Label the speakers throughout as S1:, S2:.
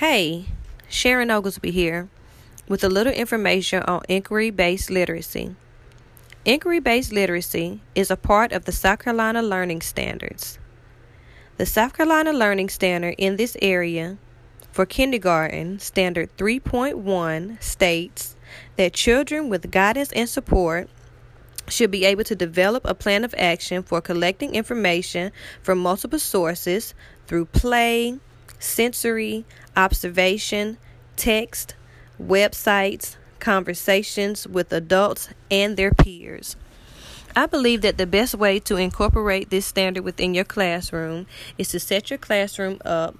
S1: Hey, Sharon Oglesby here with a little information on inquiry based literacy. Inquiry based literacy is a part of the South Carolina Learning Standards. The South Carolina Learning Standard in this area for kindergarten, Standard 3.1, states that children with guidance and support should be able to develop a plan of action for collecting information from multiple sources through play, sensory, observation, text, websites, conversations with adults and their peers. I believe that the best way to incorporate this standard within your classroom is to set your classroom up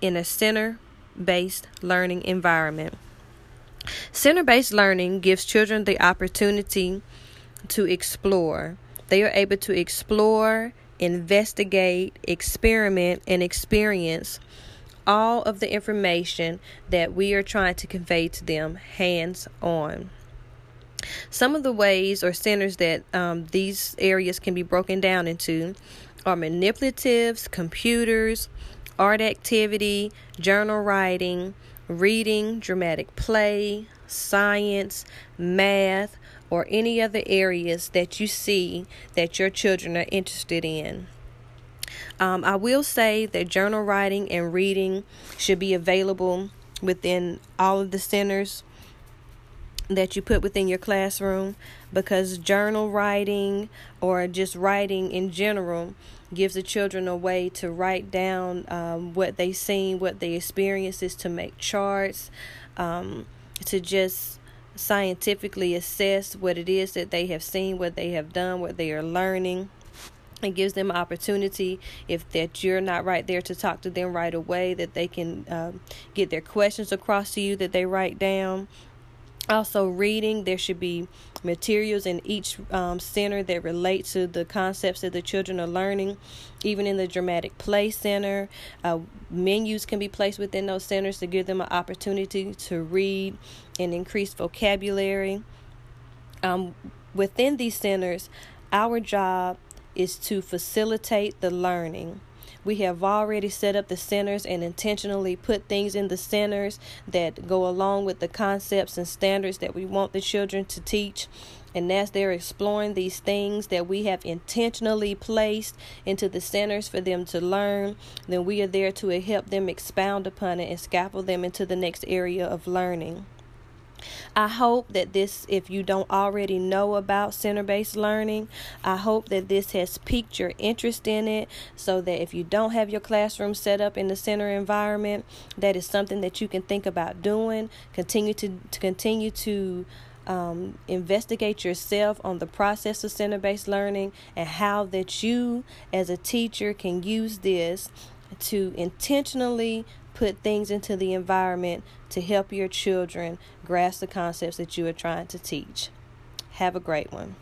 S1: in a center based learning environment. Center based learning gives children the opportunity to explore. They are able to explore, investigate, experiment, and experience all of the information that we are trying to convey to them hands on. Some of the ways or centers that um, these areas can be broken down into are manipulatives, computers, art activity, journal writing, reading, dramatic play, science, math, or any other areas that you see that your children are interested in. Um, I will say that journal writing and reading should be available within all of the centers that you put within your classroom because journal writing or just writing in general gives the children a way to write down um, what they've seen, what they experiences, to make charts, um, to just scientifically assess what it is that they have seen, what they have done, what they are learning. It gives them opportunity if that you're not right there to talk to them right away, that they can um, get their questions across to you that they write down. Also, reading, there should be materials in each um, center that relate to the concepts that the children are learning. Even in the dramatic play center, uh, menus can be placed within those centers to give them an opportunity to read and increase vocabulary. Um, within these centers, our job is to facilitate the learning. We have already set up the centers and intentionally put things in the centers that go along with the concepts and standards that we want the children to teach. And as they're exploring these things that we have intentionally placed into the centers for them to learn, then we are there to help them expound upon it and scaffold them into the next area of learning. I hope that this, if you don't already know about center based learning, I hope that this has piqued your interest in it so that if you don't have your classroom set up in the center environment, that is something that you can think about doing. Continue to, to continue to um, investigate yourself on the process of center based learning and how that you as a teacher can use this to intentionally put things into the environment to help your children grasp the concepts that you are trying to teach. Have a great one.